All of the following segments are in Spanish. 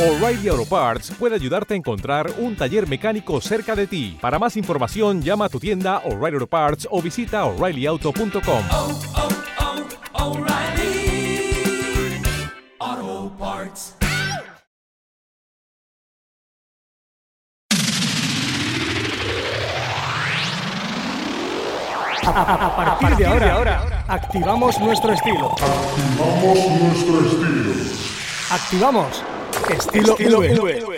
O'Reilly Auto Parts puede ayudarte a encontrar un taller mecánico cerca de ti. Para más información, llama a tu tienda O'Reilly Auto Parts o visita oreillyauto.com. oh, oh, Parts. A partir de ahora, activamos nuestro estilo. Activamos nuestro estilo. Activamos estilo, V. ¡Ey,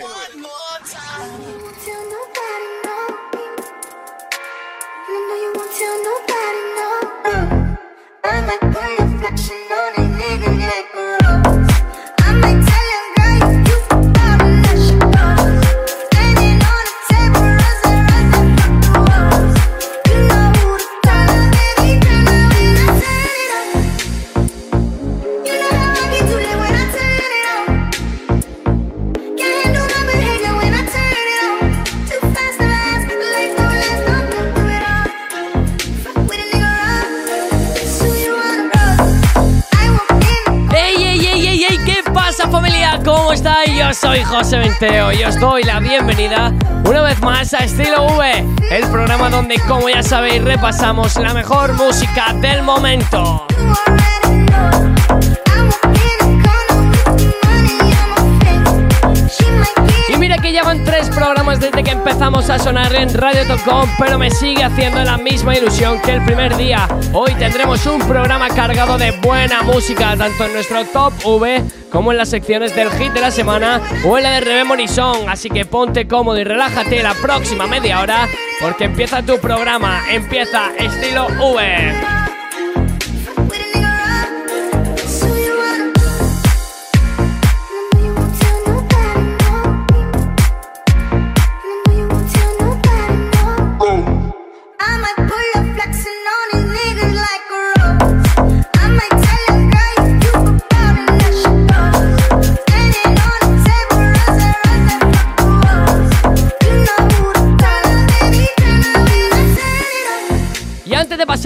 José Venteo y os doy la bienvenida una vez más a Estilo V, el programa donde, como ya sabéis, repasamos la mejor música del momento. Y mira que llevan tres programas desde que empezamos a sonar en Radio.com, pero me sigue haciendo la misma ilusión que el primer día. Hoy tendremos un programa cargado de buena música, tanto en nuestro Top V como en las secciones del hit de la semana o la de Rebe Morison. Así que ponte cómodo y relájate la próxima media hora, porque empieza tu programa, empieza Estilo V.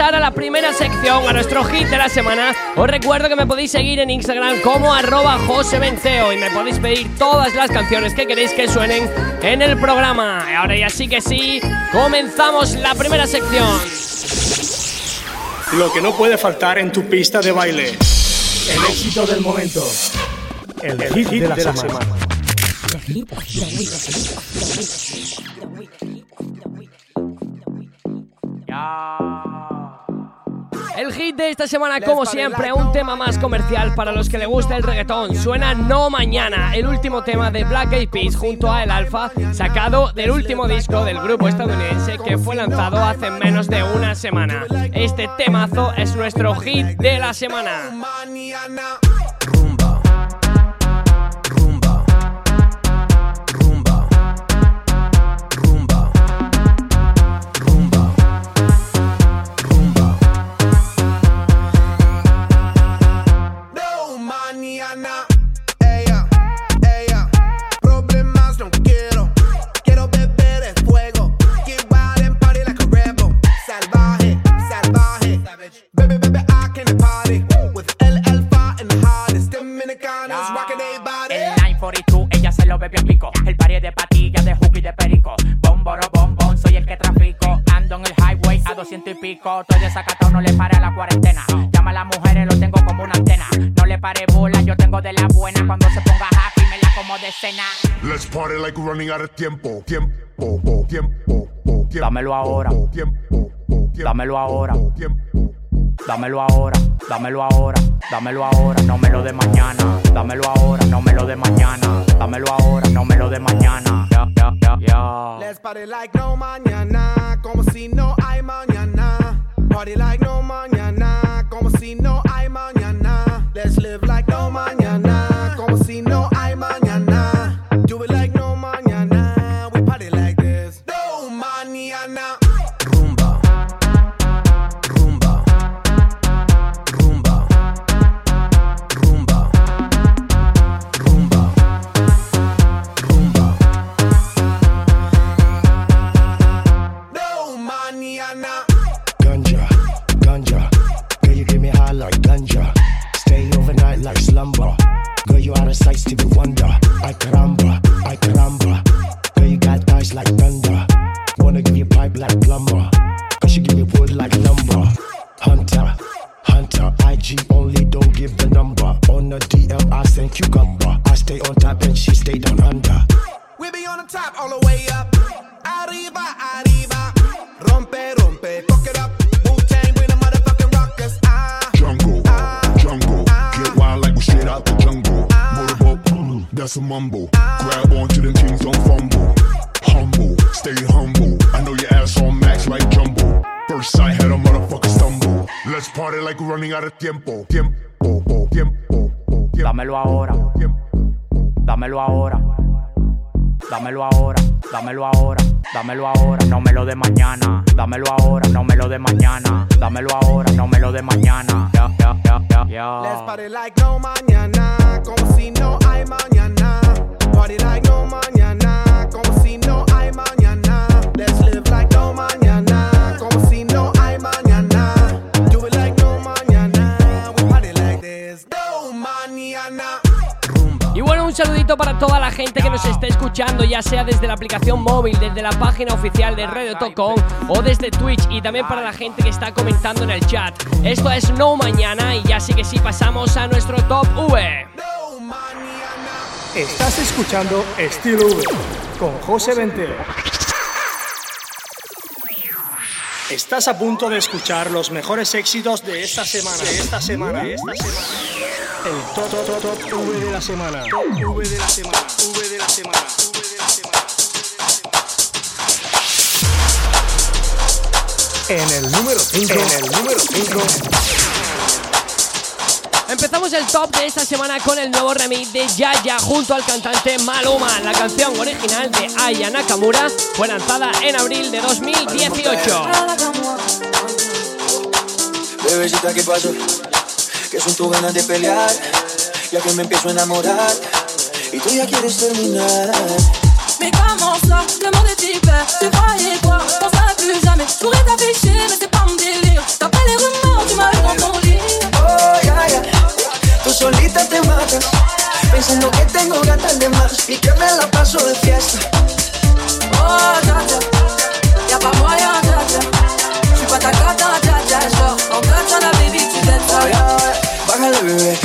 pasar a la primera sección, a nuestro hit de la semana, os recuerdo que me podéis seguir en Instagram como arroba joseventeo y me podéis pedir todas las canciones que queréis que suenen en el programa. Ahora ya sí que sí, comenzamos la primera sección. Lo que no puede faltar en tu pista de baile. El éxito del momento. El, hit, de la, semana. El hit de esta semana, como siempre, un tema más comercial para los que le gusta el reggaetón. Suena No Mañana, el último tema de Black Eyed Peas junto a El Alfa, sacado del último disco del grupo estadounidense que fue lanzado hace menos de una semana. Este temazo es nuestro hit de la semana. Pico. Estoy desacatado, no le pare a la cuarentena. Llama a las mujeres, lo tengo como una antena. No le pare bola, yo tengo de la buena. Cuando se ponga happy, me la como de cena. Let's party like running out of tiempo. Tiempo, tiempo, tiempo. tiempo, Dámelo ahora. Tiempo, tiempo, Dámelo ahora. Tiempo. Dámelo ahora, dámelo ahora, dámelo ahora, no me lo de mañana. Dámelo ahora, no me lo de mañana. Dámelo ahora, no me lo de mañana. Ya, ya, ya. Let's party like no mañana, como si no hay mañana. Party like no mañana, como si no hay mañana. Let's live like no mañana, como si no hay mañana. Do it like no mañana, we party like this. No mañana. Mumble. Grab onto them things, don't fumble. Humble, stay humble. I know your ass on max like jumbo. First sight had a motherfucker stumble. Let's party like we're running out of tiempo. Tiempo, tiempo, tiempo. Dámelo ahora. Dámelo ahora. Dámelo ahora, dámelo ahora, dámelo ahora, no me lo de mañana. Dámelo ahora, no me lo de mañana. Dámelo ahora, no me lo de mañana. Ya, ya, ya, ya. let's party like no mañana. Como si no hay mañana. Party like no mañana. Como si no hay mañana. Let's live like no mañana. Como si no hay mañana. Do it like no mañana. We party like there's no mañana. Y bueno, un saludito para toda la gente que nos esté escuchando, ya sea desde la aplicación móvil, desde la página oficial de Radio Tocón o desde Twitch y también para la gente que está comentando en el chat. Esto es No Mañana y ya sí que sí pasamos a nuestro Top V. Estás escuchando Estilo V con José Ventero. Estás a punto de escuchar los mejores éxitos de esta semana. De esta semana. De esta semana. El top, top, top, top V de la semana. Top V de la semana. V de la semana. V de la semana. En el número 5. En el número 5. Empezamos el top de esta semana con el nuevo remix de Yaya junto al cantante Maluma. La canción original de Aya Nakamura fue lanzada en abril de 2018. Bebecita, ¿qué pasó? Que son tus ganas de pelear, ya que me empiezo a enamorar y tú ya quieres terminar. Mais comment ça, le monde est hyper Tu croyais quoi, on plus pensando que tengo gatas de más y que me la paso de fiesta. Oh dja, y'a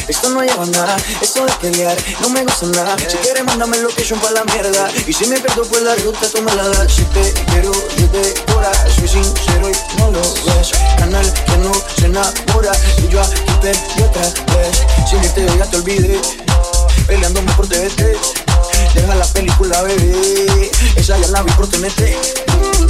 esto no lleva a nada, esto de pelear no me gusta nada. Si quieres, mándame location pa' la mierda. Y si me pierdo por la ruta, tú me la das. Si te quiero desde ahora, soy sincero y no lo ves. Canal que no se enamora, y yo aquí perdí otra vez. Sin irte, ya te olvidé, peleándome por TVT. Deja la película, bebé, esa ya la vi por TNT.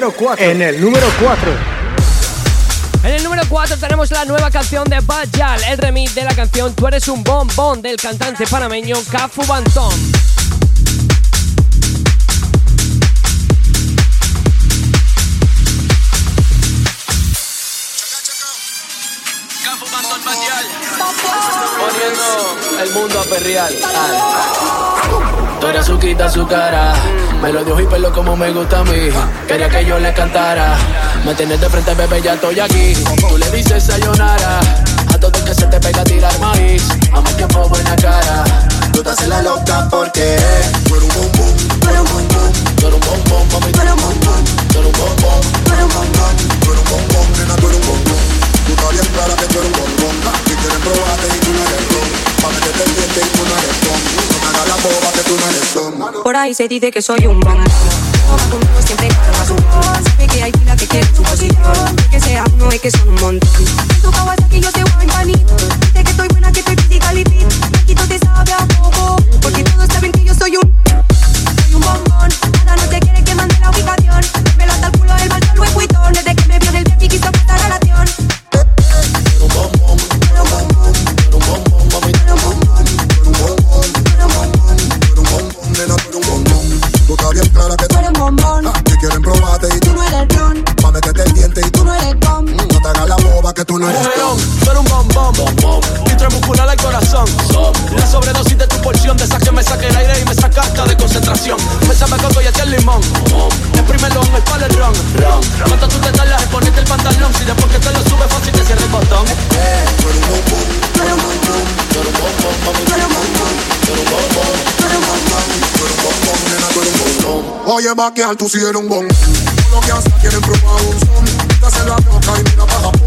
Número 4. En el número 4. En el número 4 tenemos la nueva canción de Bad Yal, el remix de la canción Tú eres un bombón del cantante panameño Cafu Bantón. Poniendo el mundo a perrear. Tú eres suquita, su cara. Me lo dio y pelo como me gusta a mí. Quería que yo le cantara. Me tienes de frente, bebé, ya estoy aquí. Tú le dices sayonara. A todo el que se te pega a tirar maíz. A más tiempo, buena cara. Tú te haces la loca porque tú eres un bombón. Tú eres un bombón. Tú eres un bombón, mami. Tú eres un bombón. Tú eres un bombón. Tú eres un bombón. Tú eres un nena, tú eres un. Y no y no. No no. Por ahí se dice que soy un bombón. Conmigo siempre carga su. Sabe que hay fila que quiere su posición. Que sea uno y que son un montón. Tu Kawasaki yo te voy a. Dice que estoy buena, que estoy physically fit. Aquí todo te sabe a poco. Porque todos saben que yo soy un. Soy un bombón. Cada noche quiere que mande la ubicación. Oye, vaquear, tú sí un bon. Todo lo que hasta quieren probar un son. Te hacen la boca y mira para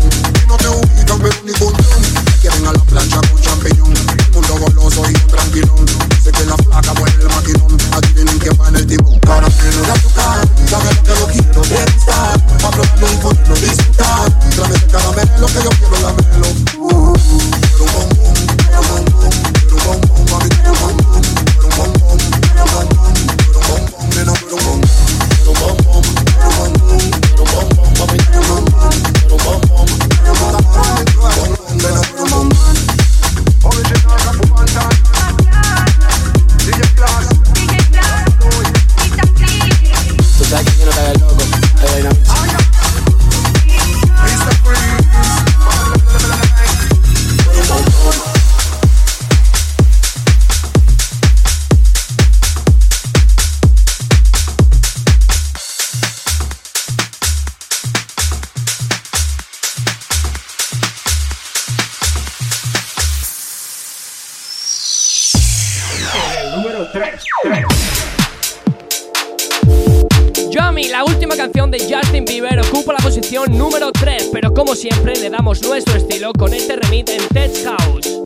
Yummy, la última canción de Justin Bieber, ocupa la posición número 3, pero como siempre le damos nuestro estilo con este remix en Tech House.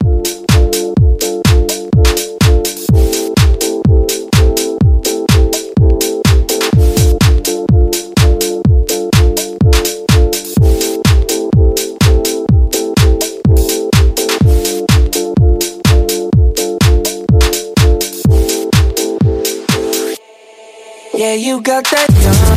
You got that young.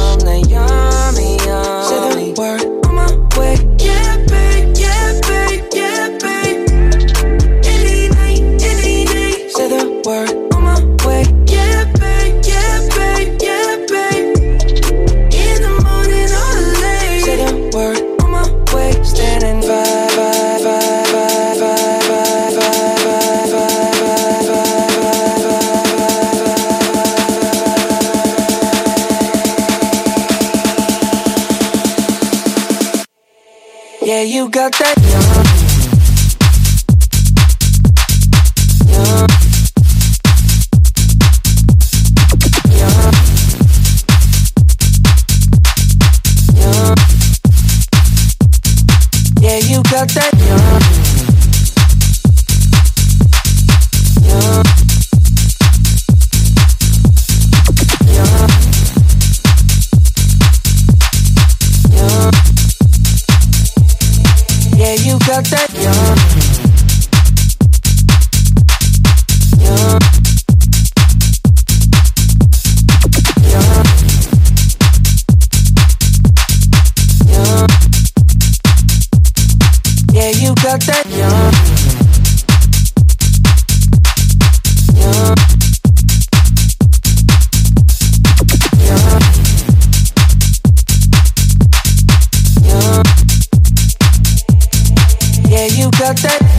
you got that. young got that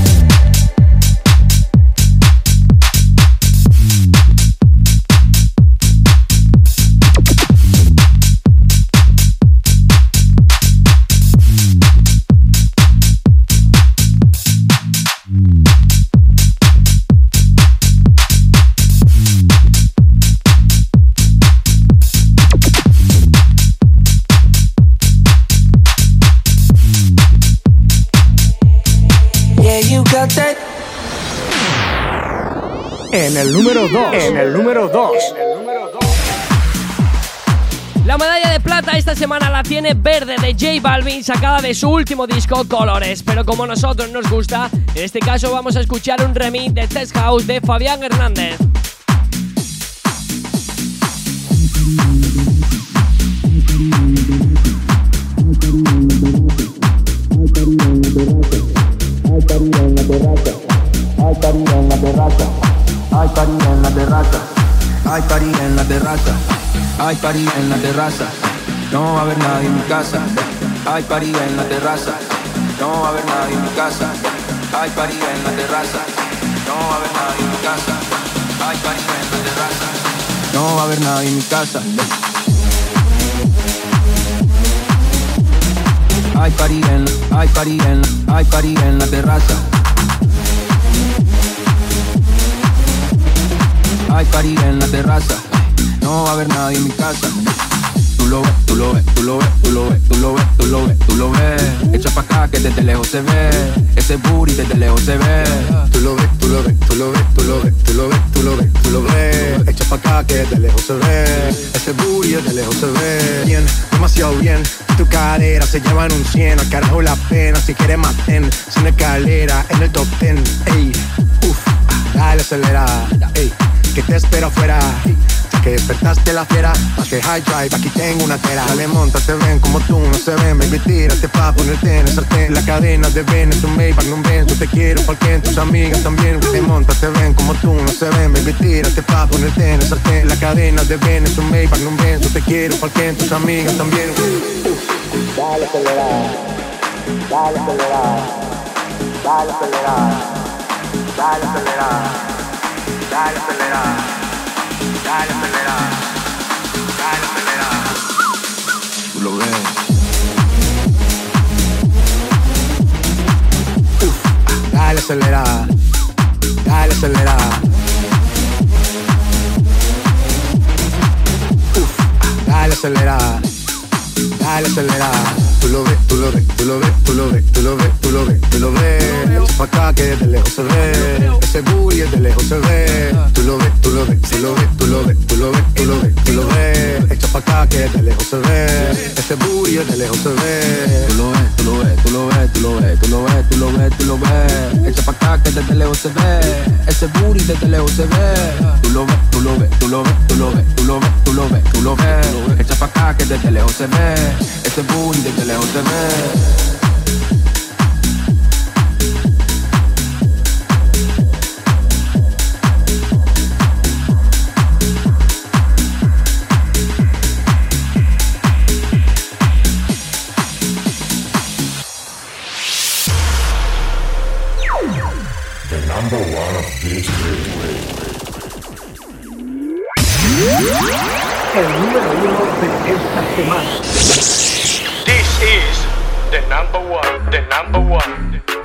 En el número 2. En el número 2. La medalla de plata esta semana la tiene Verde de J Balvin sacada de su último disco Colores, pero como a nosotros nos gusta, en este caso vamos a escuchar un remix de Test House de Fabián Hernández. Hay party en la terraza. Hay party en la terraza. Hay party en la terraza. Hay party en la terraza. No va a haber nadie en mi casa. Hay party en la terraza. No va a haber nadie en mi casa. Hay party en la terraza. No va a haber nadie en mi casa. Hay party en la terraza. No va a haber nadie en mi casa. Hay party en, hay party en, hay party en la terraza. Hay party en la terraza. No va a haber nadie en mi casa. Tú lo ves, tú lo ves, tú lo ves, tú lo ves, tú lo ves, tú lo ves, tú lo ves. Echa pa' acá que desde lejos se ve. Ese booty desde lejos se ve. Tú lo ves, tú lo ves, tú lo ves, tú lo ves, tú lo ves, tú lo ves, tú lo ves. Echa pa' acá que de lejos se ve. Ese booty de lejos se ve. Bien, demasiado bien. Tu cadera se llevan un 100. Al carajo la pena. Si quieres más ten. Sin escalera en el top 10. Ey, uff, dale acelerada. Ey, que te espero afuera. Que despertaste la fiera, más que high drive, aquí tengo una tela. Dale, monta, te ven como tú, no se ven, baby, tírate pa' ponerte en el sartén. La cadena de ven, un Maybach, no ven, yo te quiero, porque tus amigas también. Te monta, te ven como tú, no se ven, baby, tírate pa' ponerte en el sartén. La cadena de ven, un Maybach, no ven, yo te quiero, porque tus amigas también. Dale acelerar, dale acelerar, dale acelerar, dale acelerar, dale acelerar, dale acelerar, dale acelerar. Tú lo ves. Dale acelerada, dale acelerada. Uf, dale acelerada, dale acelerada. Tú lo ves, tú lo ves, tú lo ves, tú lo ves, tú lo ves, tú lo ves, tú lo ves. Pa' acá que desde lejos se ve. Ese booty desde lejos se ve. Tú lo ves, tú lo ves, tú lo ves, tú lo ves, tú lo ves, tú lo ves, tú lo ves. Echa pa' acá que desde lejos se ve. Ese booty desde lejos se ve. Tú lo ves, tú lo ves, tú lo ves, tú lo ves, tú lo ves, tú lo ves, tú lo ves. Echa pa' acá que desde lejos se ve. Ese booty desde lejos se ve. Tú lo ves, tú lo ves, tú lo ves, tú lo ves, tú lo ves, tú lo ves, tú lo ves. Echa pa' acá que desde lejos se ve. Ese booty desde lejos se ve. El número 1 de esta semana. This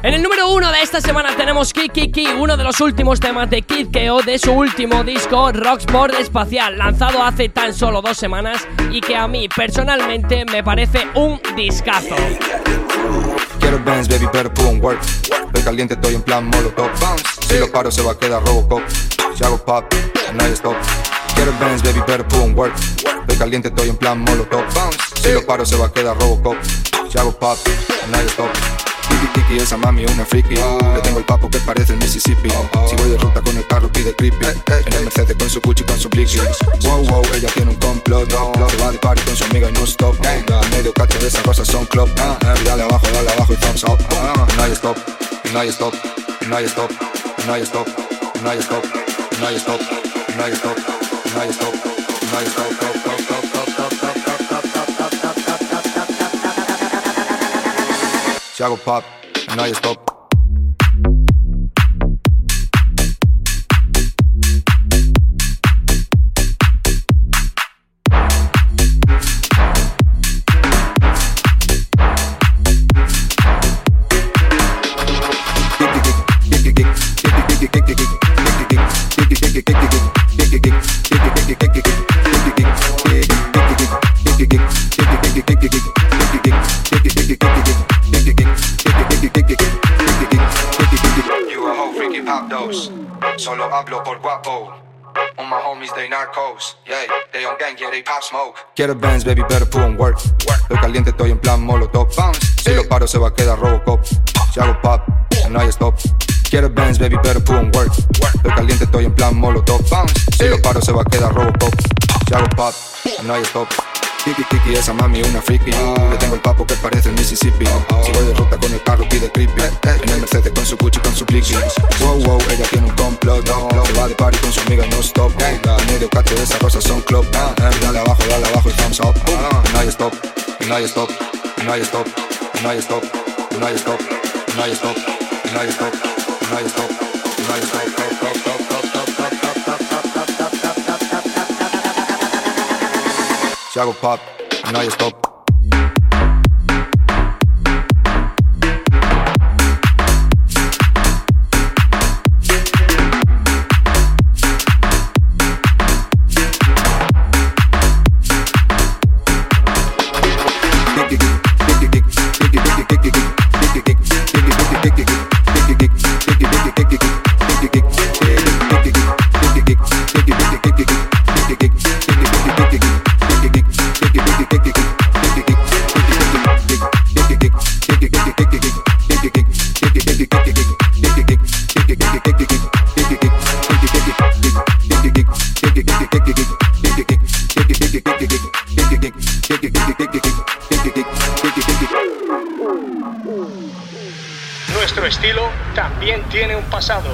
En el número uno de esta semana tenemos Kiki uno de los últimos temas de Kid Keo de su último disco Rocksport Espacial, lanzado hace tan solo dos semanas y que a mí personalmente me parece un discazo. Quiero Benz, baby, put on work. Estoy caliente, estoy en plan molotov. Si lo paro, se va a quedar Robocop. Si hago pop, nadie stop. Quiero Benz, baby, put on work. Estoy caliente, estoy en plan molotov. Si lo paro, se va a quedar Robocop. Si hago pop, nadie stop. Tiki tiki, esa mami una friki. Le tengo el papo que parece el Mississippi. Si voy de ruta con el carro, pide creepy. En el Mercedes con su Gucci, con su blicky. Wow, wow, ella tiene un complot. Se va de party con su amiga y no stop. Medio cacho de esas cosas son club. Y dale abajo, dale abajo y thumbs up. No hay stop, no hay stop, no hay stop, no hay stop, no hay stop, no hay stop, no hay stop, no hay stop, no hay stop, stop, stop, hago pop, no hay stop. Hablo por guapo. All my homies, they narcos. Yeah, they on gang, yeah, they pop smoke. Quiero Benz, baby, better put on work. Estoy caliente, estoy en plan molotov. Si lo paro, se va a quedar Robocop. Si hago pop, no hay stop. Quiero Benz, baby, better put on work. Estoy caliente, estoy en plan molotov. Si lo paro, se va a quedar Robocop. Si hago pop, no hay stop. Tiki tiki, esa mami una friki. Le tengo el papo que parece el Mississippi. Si voy de ruta con el carro, pide creepy. En el Mercedes con su Gucci, con su blicky. Wow, wow, ella tiene un complot. Se va de party con su amiga no stop. Medio cacho de esas cosas son club. Y dale abajo, dale abajo y thumbs up. No hay stop, no hay stop, no hay stop, no hay stop, no hay stop, no hay stop, no hay stop, no hay stop, no hay stop, stop, stop, stop, stop, stop, stop, stop, stop, stop, Si hago pop, no hay stop. Tiene un pasado.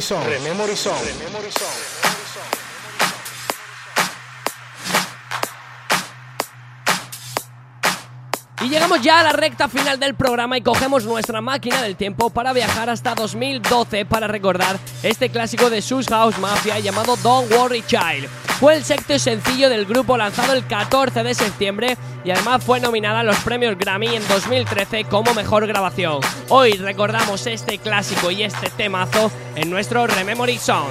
Song. Rememory Song. Y llegamos ya a la recta final del programa y cogemos nuestra máquina del tiempo para viajar hasta 2012 para recordar este clásico de Sus House Mafia llamado Don't Worry Child. Fue el sexto sencillo del grupo lanzado el 14 de septiembre y además fue nominada a los premios Grammy en 2013 como mejor grabación. Hoy recordamos este clásico y este temazo en nuestro Rememory Song.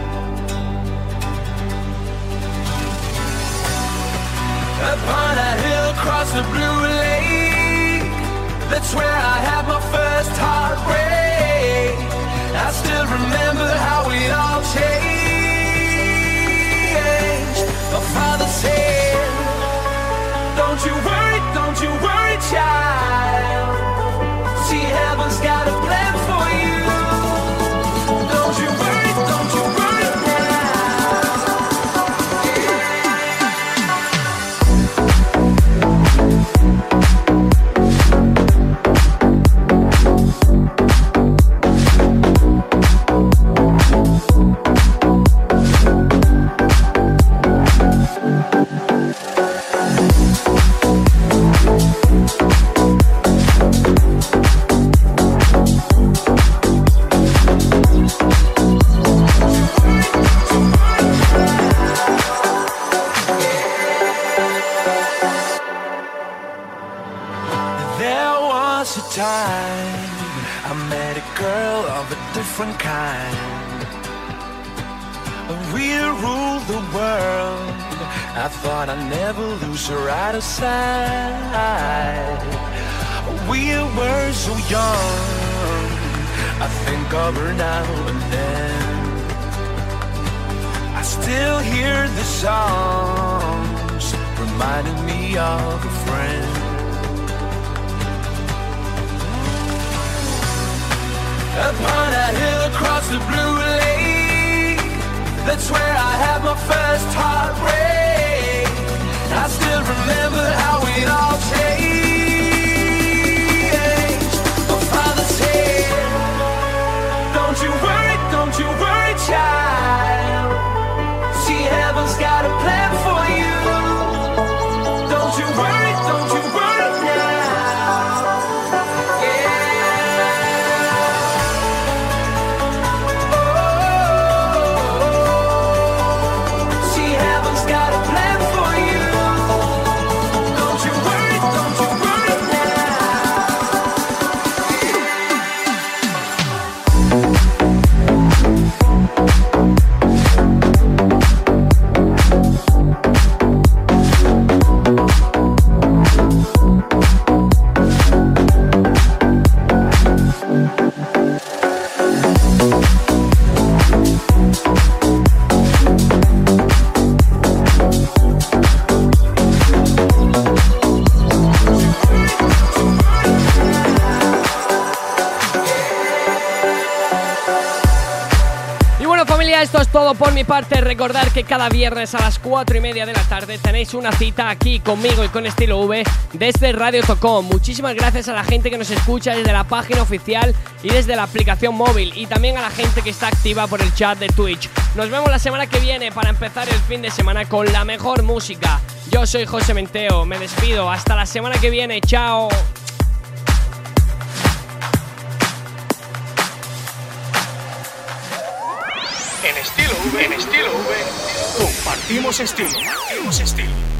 Upon a hill across the blue lake, that's where I had my first heartbreak. I still remember how it all changed. My father said, Don't you worry, don't you worry, child. See, heaven's got a plan for you. I I'd never lose her out of sight. We were so young. I think of her now and then. I still hear the songs reminding me of a friend. Upon a hill across the blue lake That's where I had my first heartbreak por mi parte. Recordar que cada viernes a las 4 y media de la tarde tenéis una cita aquí conmigo y con Estilo V desde Radio Tocón. Muchísimas gracias a la gente que nos escucha desde la página oficial y desde la aplicación móvil y también a la gente que está activa por el chat de Twitch. Nos vemos la semana que viene para empezar el fin de semana con la mejor música. Yo soy José Menteo, me despido. Hasta la semana que viene, chao. En estilo V, compartimos estilo. Compartimos estilo.